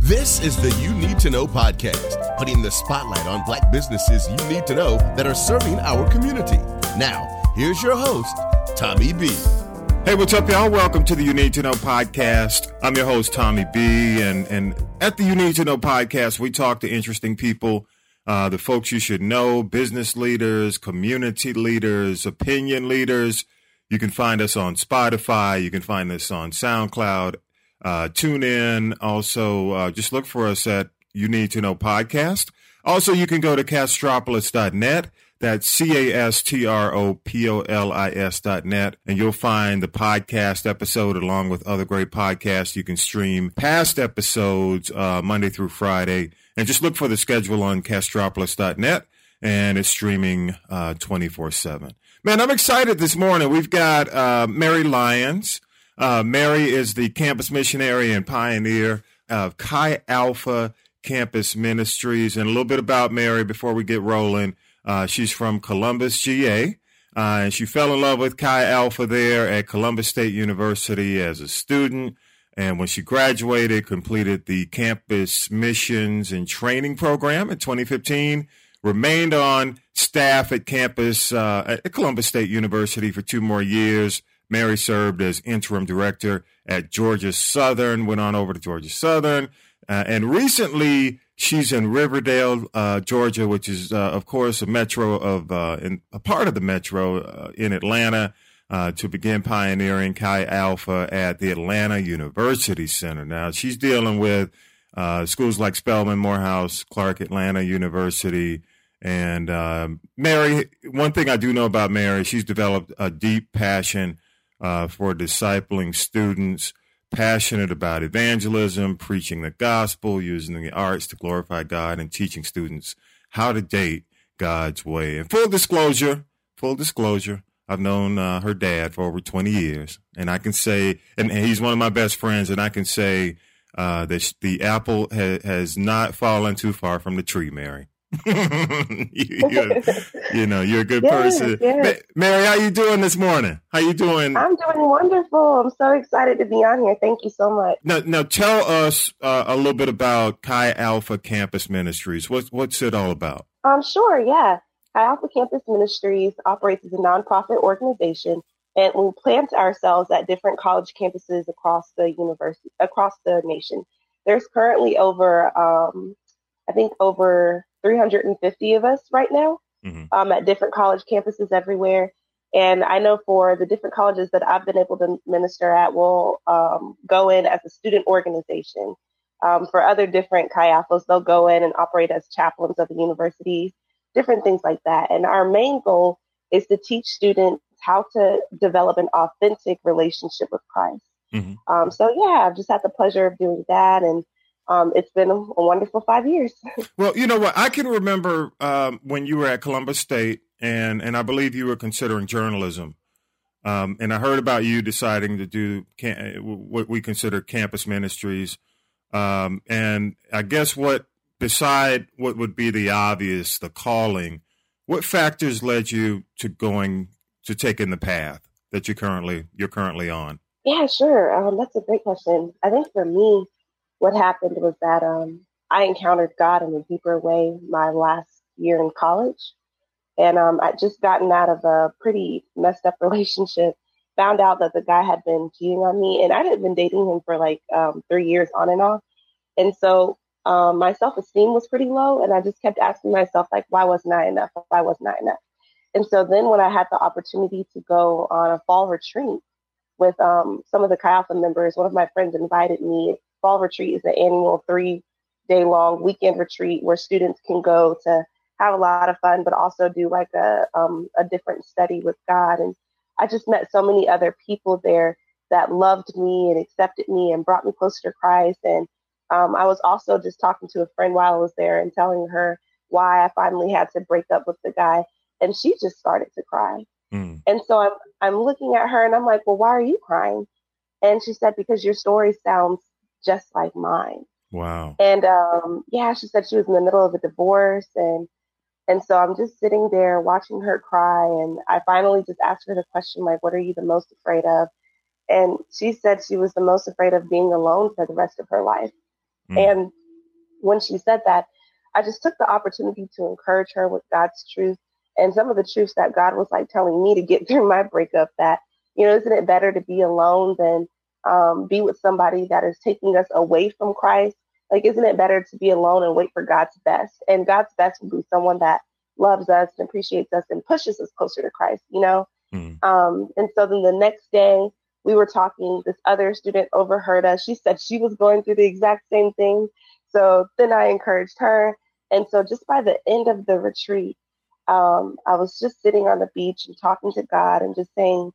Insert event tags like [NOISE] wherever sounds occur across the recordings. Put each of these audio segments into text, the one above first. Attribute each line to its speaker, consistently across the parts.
Speaker 1: This is the You Need to Know podcast, putting the spotlight on black businesses you need to know that are serving our community. Now, here's your host, Tommy B.
Speaker 2: Hey, what's up, y'all? Welcome to the You Need to Know podcast. I'm your host, Tommy B. And, and at the You Need to Know podcast, we talk to interesting people, uh, the folks you should know, business leaders, community leaders, opinion leaders. You can find us on Spotify. You can find us on SoundCloud, uh, tune in. Also, uh, just look for us at You Need to Know Podcast. Also, you can go to castropolis.net. That's C A S T R O P O L I S dot net. And you'll find the podcast episode along with other great podcasts. You can stream past episodes uh, Monday through Friday. And just look for the schedule on castropolis.net. And it's streaming uh, 24 7. Man, I'm excited this morning. We've got uh, Mary Lyons. Uh, Mary is the campus missionary and pioneer of Chi Alpha Campus Ministries. And a little bit about Mary before we get rolling. Uh, she's from Columbus, GA. Uh, and she fell in love with Chi Alpha there at Columbus State University as a student. And when she graduated, completed the campus missions and training program in 2015, remained on staff at campus uh, at Columbus State University for two more years Mary served as interim director at Georgia Southern, went on over to Georgia Southern, uh, and recently she's in Riverdale, uh, Georgia, which is, uh, of course, a metro of uh, in, a part of the metro uh, in Atlanta. Uh, to begin pioneering Chi Alpha at the Atlanta University Center. Now, she's dealing with schools like Spelman, Morehouse, Clark, Atlanta University, and Mary, one thing I do know about Mary, she's developed a deep passion uh, for discipling students, passionate about evangelism, preaching the gospel, using the arts to glorify God, and teaching students how to date God's way. And full disclosure, full disclosure, I've known uh, her dad for over 20 years, and I can say, and he's one of my best friends, and I can say uh, that the apple ha- has not fallen too far from the tree, Mary. [LAUGHS] you, you, know, you're a good [LAUGHS] yes, person. Yes. Mary, how you doing this morning? How you doing?
Speaker 3: I'm doing wonderful. I'm so excited to be on here. Thank you so much.
Speaker 2: Now, now tell us uh, a little bit about Chi Alpha Campus Ministries. What, what's it all about?
Speaker 3: Um, sure, yeah. Chi Alpha Campus Ministries operates as a nonprofit organization, and we plant ourselves at different college campuses across the university, across the nation. There's currently over, um, I think, over 350 of us right now mm-hmm. um, at different college campuses everywhere. And I know for the different colleges that I've been able to minister at, we'll um, go in as a student organization. Um, for other different Chi they'll go in and operate as chaplains of the universities, different things like that. And our main goal is to teach students how to develop an authentic relationship with Christ. Mm-hmm. Um, so yeah, I've just had the pleasure of doing that and um, it's been a, a, wonderful five years. [LAUGHS]
Speaker 2: well, you know what? I can remember um, when you were at Columbus State, and and I believe you were considering journalism. Um, and I heard about you deciding to do cam- what we consider campus ministries. Um, and I guess what beside what would be the obvious, the calling, what factors led you to going to taking the path that you currently you're currently on?
Speaker 3: Yeah, sure. Um, that's a great question. I think for me, what happened was that um, I encountered God in a deeper way my last year in college. And um, I'd just gotten out of a pretty messed up [LAUGHS] relationship, found out that the guy had been cheating on me, and I had been dating him for like um, three years on and off. And so um, my self esteem was pretty low, and I just kept asking myself, like, why wasn't I enough? Why wasn't I enough? And so then when I had the opportunity to go on a fall retreat with um, some of the Chi Alpha members, one of my friends invited me Fall Retreat is an annual three day long weekend retreat where students can go to have a lot of fun, but also do like a, um, a different study with God. And I just met so many other people there that loved me and accepted me and brought me closer to Christ. And um, I was also just talking to a friend while I was there and telling her why I finally had to break up with the guy. And she just started to cry. Mm. And so I'm, I'm looking at her and I'm like, well, why are you crying? And she said, because your story sounds just like mine.
Speaker 2: Wow.
Speaker 3: And um, yeah, she said she was in the middle of a divorce and and so I'm just sitting there watching her cry and I finally just asked her the question like what are you the most afraid of? And she said she was the most afraid of being alone for the rest of her life. Mm. And when she said that, I just took the opportunity to encourage her with God's truth and some of the truths that God was like telling me to get through my breakup that, you know, isn't it better to be alone than um, be with somebody that is taking us away from Christ? Like, isn't it better to be alone and wait for God's best? And God's best would be someone that loves us and appreciates us and pushes us closer to Christ, you know? Mm. Um, and so then the next day, we were talking, this other student overheard us. She said she was going through the exact same thing. So then I encouraged her. And so just by the end of the retreat, um, I was just sitting on the beach and talking to God and just saying,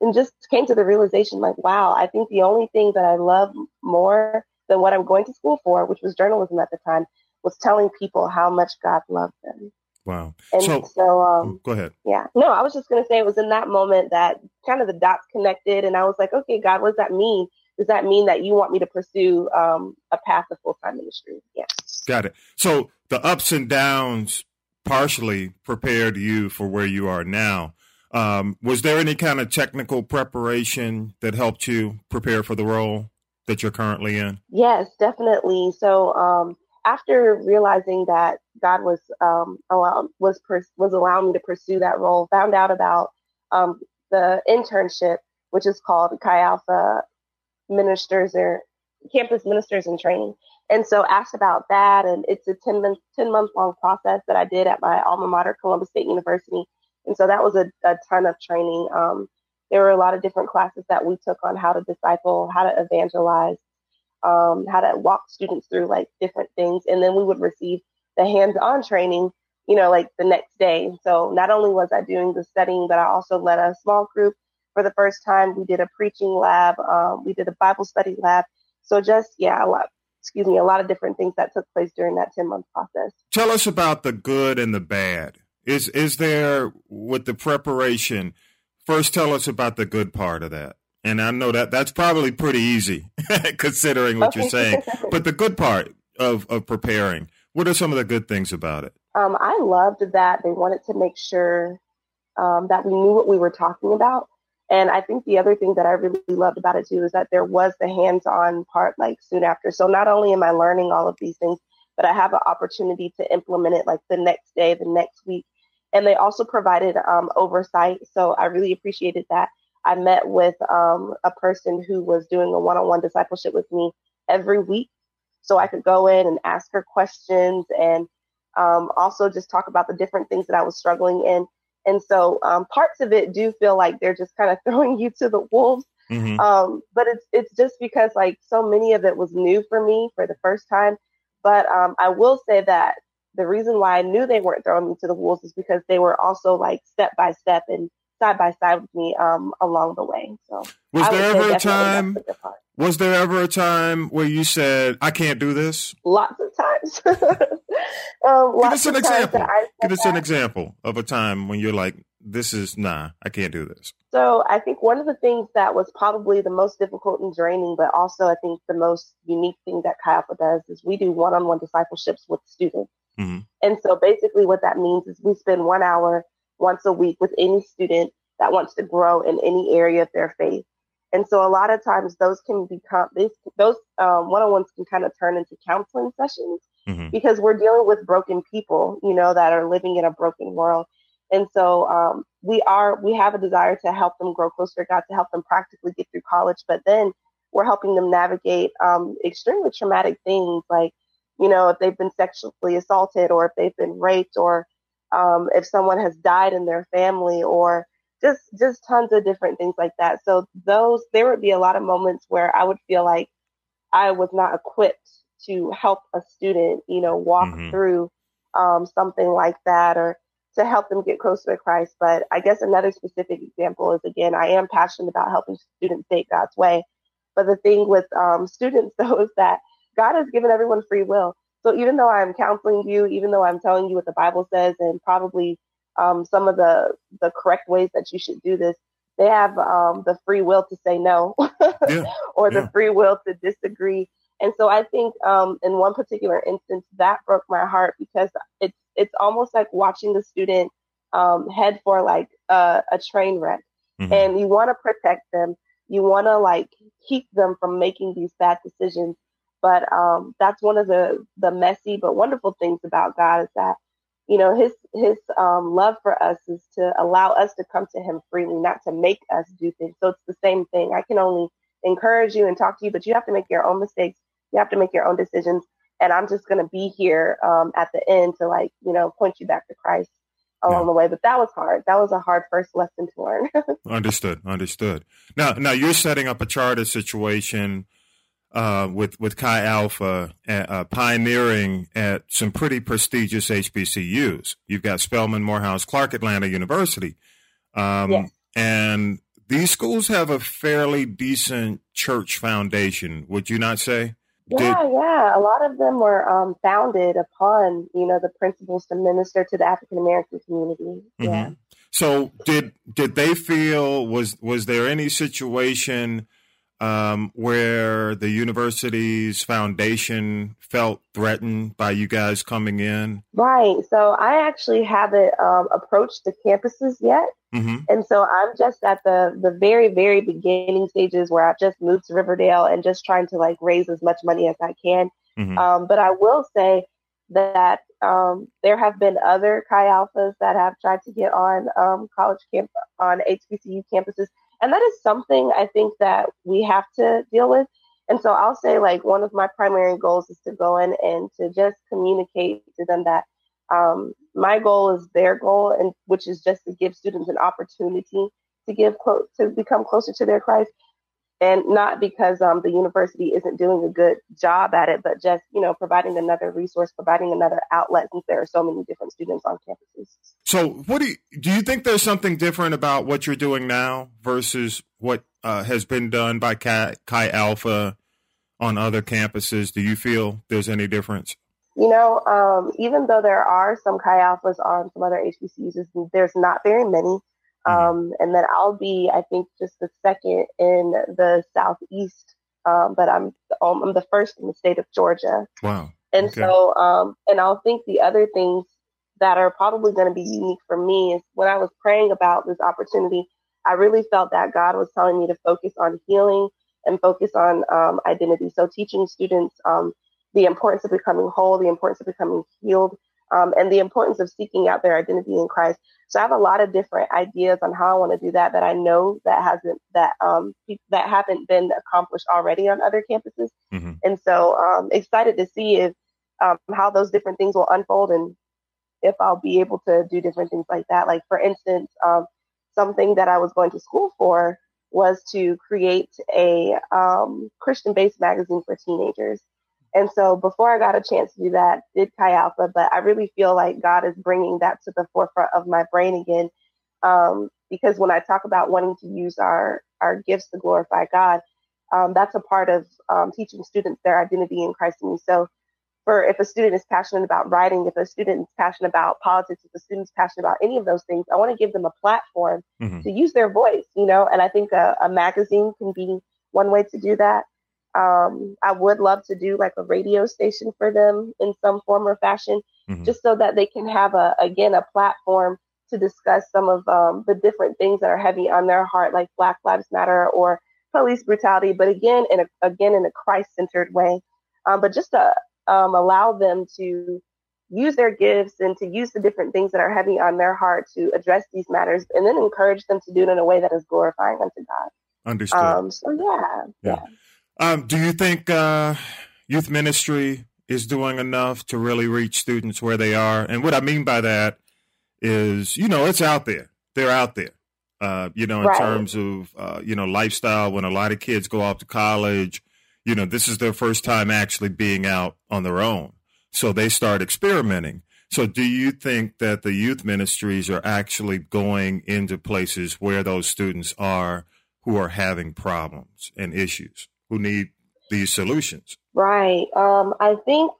Speaker 3: and just came to the realization like, wow, I think the only thing that I love more than what I'm going to school for, which was journalism at the time, was telling people how much God loved them.
Speaker 2: Wow.
Speaker 3: And so, so um,
Speaker 2: go ahead.
Speaker 3: Yeah. No, I was just going to say it was in that moment that kind of the dots connected. And I was like, okay, God, what does that mean? Does that mean that you want me to pursue um, a path of full time ministry? Yeah.
Speaker 2: Got it. So the ups and downs partially prepared you for where you are now. Um, was there any kind of technical preparation that helped you prepare for the role that you're currently in?
Speaker 3: Yes, definitely. So um, after realizing that God was um, allow, was was allowing me to pursue that role, found out about um, the internship, which is called Chi Alpha Ministers or Campus Ministers in Training. And so asked about that, and it's a 10 month, 10 month long process that I did at my alma mater, Columbus State University. And so that was a, a ton of training. Um, there were a lot of different classes that we took on how to disciple, how to evangelize, um, how to walk students through like different things. And then we would receive the hands on training, you know, like the next day. So not only was I doing the studying, but I also led a small group for the first time. We did a preaching lab, um, we did a Bible study lab. So just, yeah, a lot, excuse me, a lot of different things that took place during that 10 month process.
Speaker 2: Tell us about the good and the bad. Is, is there, with the preparation, first tell us about the good part of that. And I know that that's probably pretty easy [LAUGHS] considering what okay. you're saying. But the good part of, of preparing, what are some of the good things about it?
Speaker 3: Um, I loved that they wanted to make sure um, that we knew what we were talking about. And I think the other thing that I really loved about it too is that there was the hands on part like soon after. So not only am I learning all of these things, but I have an opportunity to implement it like the next day, the next week. And they also provided um, oversight. So I really appreciated that. I met with um, a person who was doing a one on one discipleship with me every week. So I could go in and ask her questions and um, also just talk about the different things that I was struggling in. And so um, parts of it do feel like they're just kind of [LAUGHS] throwing you to the wolves. Mm-hmm. Um, but it's it's just because like so many of it was new for me for the first time. But um, I will say that the reason why I knew they weren't throwing me to the wolves is because they were also like step by step and side by side with me um, along the way. So
Speaker 2: was there ever a time? Was there ever a time where you said, "I can't do this"?
Speaker 3: Lots of times. [LAUGHS] um,
Speaker 2: Give us an example. Give us an example of a time when you're like, "This is nah, I can't do this."
Speaker 3: So I think one of the things that was probably the most difficult and draining, but also I think the most unique thing that Alpha does is we do one-on-one discipleships with students. Mm-hmm. And so basically what that means is we spend one hour once a week with any student that wants to grow in any area of their faith. And so a lot of times those can become these those um, one-on-ones can kind of turn into counseling sessions mm-hmm. because we're dealing with broken people, you know, that are living in a broken world. And so um, we are we have a desire to help them grow closer to God, to help them practically get through college, but then we're helping them navigate um, extremely traumatic things like, you know, if they've been sexually assaulted or if they've been raped or um, if someone has died in their family or just just tons of different things like that. So those there would be a lot of moments where I would feel like I was not equipped to help a student, you know, walk mm-hmm. through um, something like that or to help them get closer to Christ. But I guess another specific example is again, I am passionate about helping students take God's way. But the thing with um, students [LAUGHS] though is that God has given everyone free will. So even though I'm counseling you, even though I'm telling you what the Bible says and probably um, some of the the correct ways that you should do this, they have um, the free will to say no yeah. [LAUGHS] or the yeah. free will to disagree. And so I think um, in one particular instance that broke my heart because it's it's almost like watching the student um, head for like a, a train wreck, mm-hmm. and you want to protect them, you want to like keep them from making these bad decisions. But um, that's one of the the messy but wonderful things about God is that you know his his um, love for us is to allow us to come to him freely, not to make us do things. So it's the same thing. I can only encourage you and talk to you, but you have to make your own mistakes. You have to make your own decisions. And I'm just going to be here um, at the end to like you know point you back to Christ along yeah. the way. But that was hard. That was a hard first lesson to learn. [LAUGHS]
Speaker 2: understood. Understood. Now, now you're setting up a charter situation uh, with with Chi Alpha, uh, uh, pioneering at some pretty prestigious HBCUs. You've got Spelman, Morehouse, Clark Atlanta University, um, yes. and these schools have a fairly decent church foundation. Would you not say?
Speaker 3: Yeah, did, yeah. A lot of them were um, founded upon, you know, the principles to minister to the African American community. Mm-hmm. Yeah.
Speaker 2: So did did they feel was was there any situation um, where the university's foundation felt threatened by you guys coming in?
Speaker 3: Right. So I actually haven't um, approached the campuses yet. Mm-hmm. And so I'm just at the the very very beginning stages where I've just moved to Riverdale and just trying to like raise as much money as I can. Mm-hmm. Um, but I will say that um, there have been other Chi Alphas that have tried to get on um, college camp on HBCU campuses, and that is something I think that we have to deal with. And so I'll say like one of my primary goals is to go in and to just communicate to them that um, my goal is their goal, and which is just to give students an opportunity to give close to become closer to their Christ, and not because um, the university isn't doing a good job at it, but just you know providing another resource, providing another outlet since there are so many different students on campuses.
Speaker 2: So, what do you, do you think? There's something different about what you're doing now versus what uh, has been done by Chi, Chi Alpha on other campuses? Do you feel there's any difference?
Speaker 3: You know, um, even though there are some Chi Alphas on some other HBCUs, there's not very many. Mm-hmm. Um, and then I'll be, I think, just the second in the Southeast, um, but I'm um, I'm the first in the state of Georgia.
Speaker 2: Wow.
Speaker 3: And okay. so, um, and I'll think the other things that are probably going to be unique for me is when I was praying about this opportunity, I really felt that God was telling me to focus on healing and focus on um, identity. So teaching students um, the importance of becoming whole, the importance of becoming healed, um, and the importance of seeking out their identity in Christ. So I have a lot of different ideas on how I want to do that that I know that hasn't that um that haven't been accomplished already on other campuses. Mm-hmm. And so um excited to see if um, how those different things will unfold and if I'll be able to do different things like that. Like for instance, um, something that I was going to school for was to create a um, Christian-based magazine for teenagers. And so before I got a chance to do that, did Chi Alpha, but I really feel like God is bringing that to the forefront of my brain again. Um, because when I talk about wanting to use our, our gifts to glorify God, um, that's a part of um, teaching students their identity in Christ in me. So for if a student is passionate about writing, if a student is passionate about politics, if a student is passionate about any of those things, I want to give them a platform mm-hmm. to use their voice, you know, and I think a, a magazine can be one way to do that. Um, I would love to do like a radio station for them in some form or fashion, mm-hmm. just so that they can have a again a platform to discuss some of um, the different things that are heavy on their heart, like Black Lives Matter or police brutality, but again in a again in a Christ centered way. Um, but just to um, allow them to use their gifts and to use the different things that are heavy on their heart to address these matters, and then encourage them to do it in a way that is glorifying unto God.
Speaker 2: Understood.
Speaker 3: Um, so yeah, yeah. yeah.
Speaker 2: Um, do you think uh, youth ministry is doing enough to really reach students where they are? And what I mean by that is, you know, it's out there. They're out there. Uh, you know, in right. terms of uh, you know lifestyle. When a lot of kids go off to college, you know, this is their first time actually being out on their own, so they start experimenting. So, do you think that the youth ministries are actually going into places where those students are who are having problems and issues? Who need these solutions.
Speaker 3: Right. Um, I think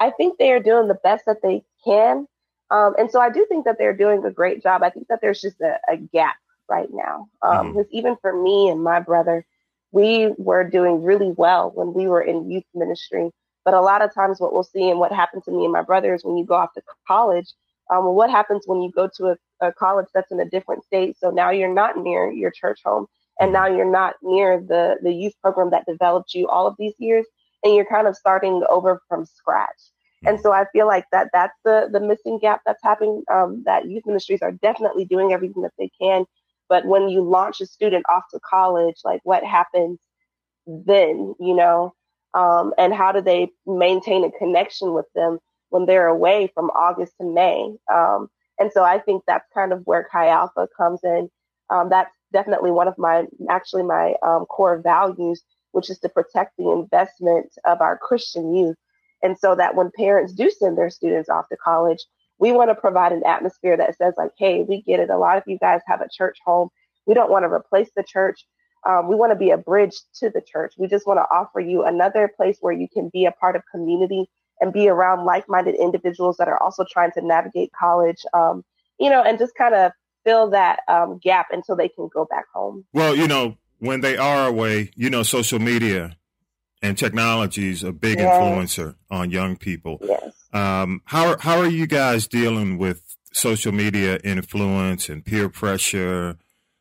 Speaker 3: I think they are doing the best that they can. Um, and so I do think that they're doing a great job. I think that there's just a, a gap right now. Um, because mm-hmm. even for me and my brother, we were doing really well when we were in youth ministry. But a lot of times, what we'll see and what happened to me and my brother is when you go off to college, um, what happens when you go to a, a college that's in a different state? So now you're not near your church home and now you're not near the the youth program that developed you all of these years and you're kind of starting over from scratch. And so i feel like that that's the the missing gap that's happening um, that youth ministries are definitely doing everything that they can. But when you launch a student off to college like what happens then you know? Um, and how do they maintain a connection with them when they're away from august to may? Um, and so i think that's kind of where chi alpha comes in. Um, that's definitely one of my, actually my um, core values, which is to protect the investment of our Christian youth. And so that when parents do send their students off to college, we want to provide an atmosphere that says like, hey, we get it. A lot of you guys have a church home. We don't want to replace the church. Um, we want to be a bridge to the church. We just want to offer you another place where you can be a part of community and be around like-minded individuals that are also trying to navigate college. Um, you know, and just kind of fill that um, gap until they can go back home.
Speaker 2: Well, you know, when they are away, you know, social media and technology is a big yes. influencer on young people.
Speaker 3: Yes.
Speaker 2: Um, how how are you guys dealing with social media influence and peer pressure?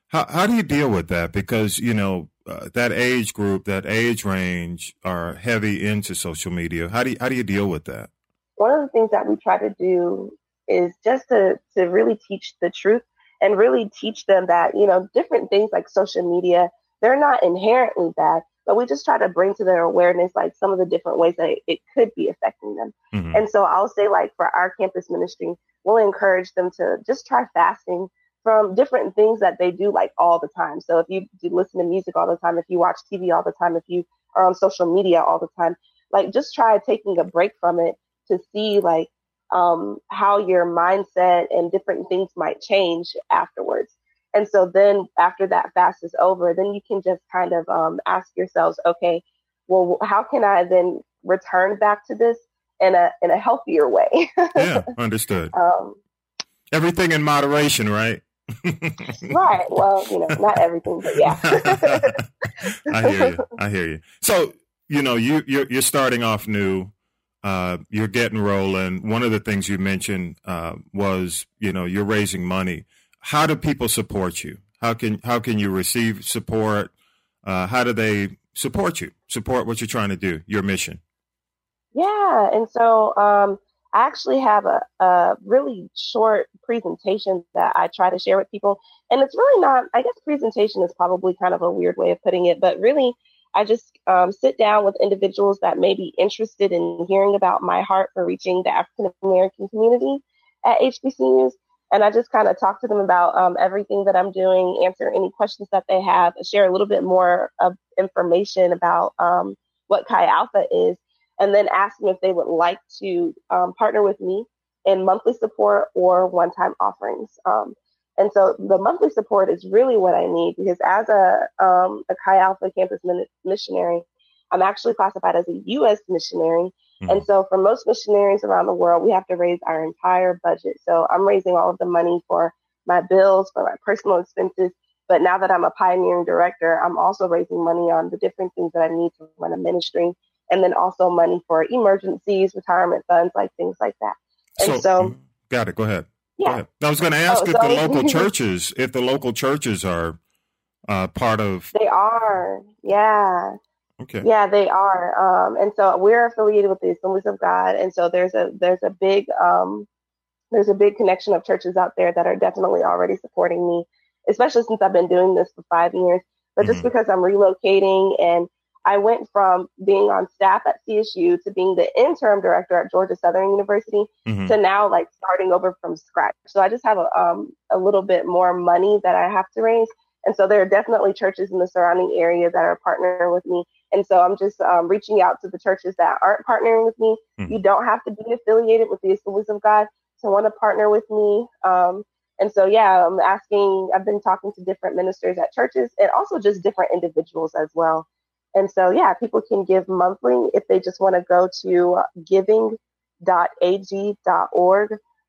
Speaker 2: How how do you deal with that? Because you know uh, that age group, that age range, are heavy into social media. How do you, how do you deal with that?
Speaker 3: One of the things that we try to do is just to to really teach the truth and really teach them that, you know, different things like social media, they're not inherently bad, but we just try to bring to their awareness like some of the different ways that it could be affecting them. Mm-hmm. And so I'll say like for our campus ministry, we'll encourage them to just try fasting from different things that they do like all the time. So if you do listen to music all the time, if you watch TV all the time, if you are on social media all the time, like just try taking a break from it to see like um, how your mindset and different things might change afterwards. And so then after that fast is over, then you can just kind of um, ask yourselves, okay, well, how can I then return back to this in a in a healthier way? [LAUGHS]
Speaker 2: yeah, understood. Um, everything in moderation, right?
Speaker 3: right. Well, you know, not everything, but yeah. [LAUGHS]
Speaker 2: I hear you. I hear you. So, you know, you you're, you're starting off new uh, you're getting rolling. One of the things you mentioned uh, was, you know, you're raising money. How do people support you? How can how can you receive support? Uh, how do they support you? Support what you're trying to do, your mission.
Speaker 3: Yeah, and so um, I actually have a, a really short presentation that I try to share with people, and it's really not. I guess presentation is probably kind of a weird way of putting it, but really I just um, sit down with individuals that may be interested in hearing about my heart for reaching the African American community at HBCUs. And I just kind of talk to them about um, everything that I'm doing, answer any questions that they have, share a little bit more of information about um, what Chi Alpha is, and then ask them if they would like to um, partner with me in monthly support or one time offerings. Um, and so the monthly support is really what I need because as a, um, a Chi Alpha campus missionary, I'm actually classified as a U.S. missionary. Mm-hmm. And so for most missionaries around the world, we have to raise our entire budget. So I'm raising all of the money for my bills, for my personal expenses. But now that I'm a pioneering director, I'm also raising money on the different things that I need to run a ministry and then also money for emergencies, retirement funds, like things like that. And so, so
Speaker 2: got it. Go ahead. Yeah. I was going to ask oh, if the local [LAUGHS] churches, if the local churches are uh, part of.
Speaker 3: They are. Yeah.
Speaker 2: Okay.
Speaker 3: Yeah, they are. Um, and so we're affiliated with the Assemblies of God, and so there's a there's a big um, there's a big connection of churches out there that are definitely already supporting me, especially since I've been doing this for five years. But just mm-hmm. because I'm relocating and I went from being on staff at CSU to being the interim director at Georgia Southern University mm-hmm. to now like starting over from scratch. So I just have a, um, a little bit more money that I have to raise. And so there are definitely churches in the surrounding area that are partnering with me. And so I'm just um, reaching out to the churches that aren't partnering with me. Mm-hmm. You don't have to be affiliated with the Assemblies of God to want to partner with me. Um, and so, yeah, I'm asking, I've been talking to different ministers at churches and also just different individuals as well. And so, yeah, people can give monthly if they just want to go to giving.ag.org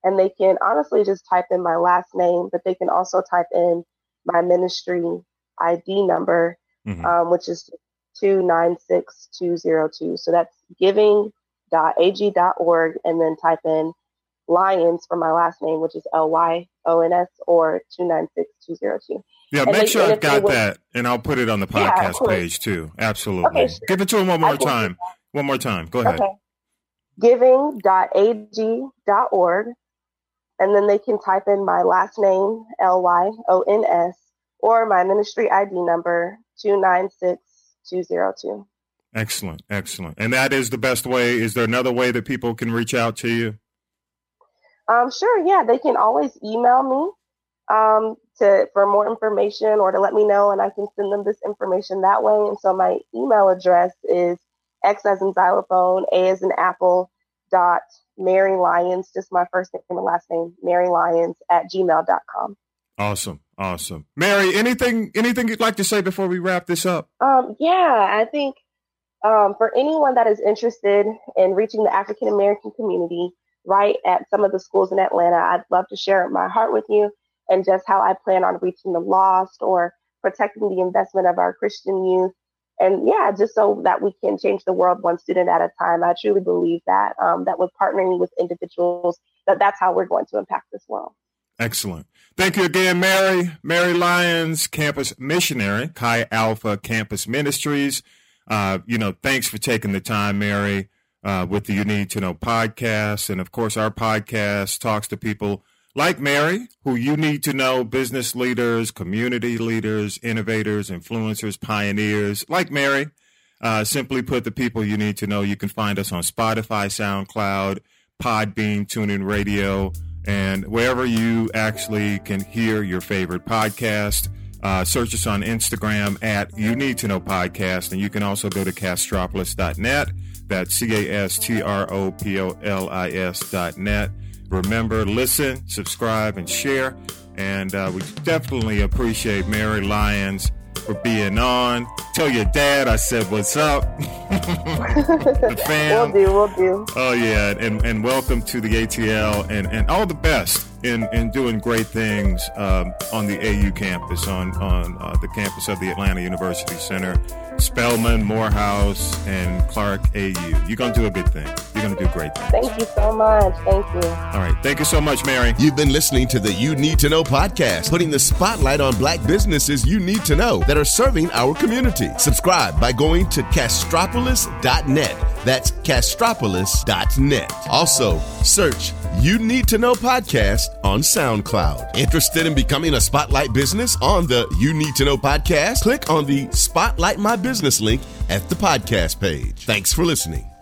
Speaker 3: and they can honestly just type in my last name, but they can also type in my ministry ID number, mm-hmm. um, which is 296202. So that's giving.ag.org and then type in Lyons for my last name, which is L Y O N S or 296202.
Speaker 2: Yeah, make sure I've got that, and I'll put it on the podcast yeah, page too. Absolutely. Okay, sure. Give it to him one more time. One more time. Go ahead. Okay.
Speaker 3: Giving.ag.org, and then they can type in my last name, L Y O N S, or my ministry ID number, 296202.
Speaker 2: Excellent. Excellent. And that is the best way. Is there another way that people can reach out to you?
Speaker 3: Um, sure. Yeah, they can always email me um, to for more information or to let me know, and I can send them this information that way. And so my email address is x as in xylophone, a as in apple, dot Mary Lyons, just my first name and last name, Mary Lyons at gmail.com.
Speaker 2: Awesome. Awesome. Mary, anything anything you'd like to say before we wrap this up?
Speaker 3: Um, yeah, I think um, for anyone that is interested in reaching the African American community, right at some of the schools in Atlanta, I'd love to share my heart with you and just how I plan on reaching the lost or protecting the investment of our Christian youth. And yeah, just so that we can change the world one student at a time. I truly believe that, um, that with partnering with individuals, that that's how we're going to impact this world.
Speaker 2: Excellent. Thank you again, Mary. Mary Lyons, campus missionary, Chi Alpha Campus Ministries. Uh, you know, thanks for taking the time, Mary, uh, with the You Need to Know podcast. And of course, our podcast talks to people like Mary, who you need to know business leaders, community leaders, innovators, influencers, pioneers, like Mary. Uh, simply put, the people you need to know. You can find us on Spotify, SoundCloud, Podbean, TuneIn Radio, and wherever you actually can hear your favorite podcast. Uh, search us on Instagram at You Need to Know Podcast, and you can also go to castropolis.net. That's C A S T R O P O L I S.net Remember, listen, subscribe, and share. And uh, we definitely appreciate Mary Lyons for being on. Tell your dad I said what's up. [LAUGHS]
Speaker 3: the fam. We'll do, we'll do.
Speaker 2: Oh yeah, and, and welcome to the ATL and, and all the best in, in doing great things um, on the AU campus, on, on uh, the campus of the Atlanta University Center. Spelman, Morehouse, and Clark AU. You're going to do a good thing. You're going to do great things.
Speaker 3: Thank you so much. Thank you.
Speaker 2: All right. Thank you so much, Mary.
Speaker 1: You've been listening to the You Need to Know podcast, putting the spotlight on black businesses you need to know that are serving our community. Subscribe by going to castropolis.net. That's castropolis.net. Also, search You Need to Know podcast on SoundCloud. Interested in becoming a Spotlight business on the You Need to Know podcast? Click on the Spotlight My Business link at the podcast page. Thanks for listening.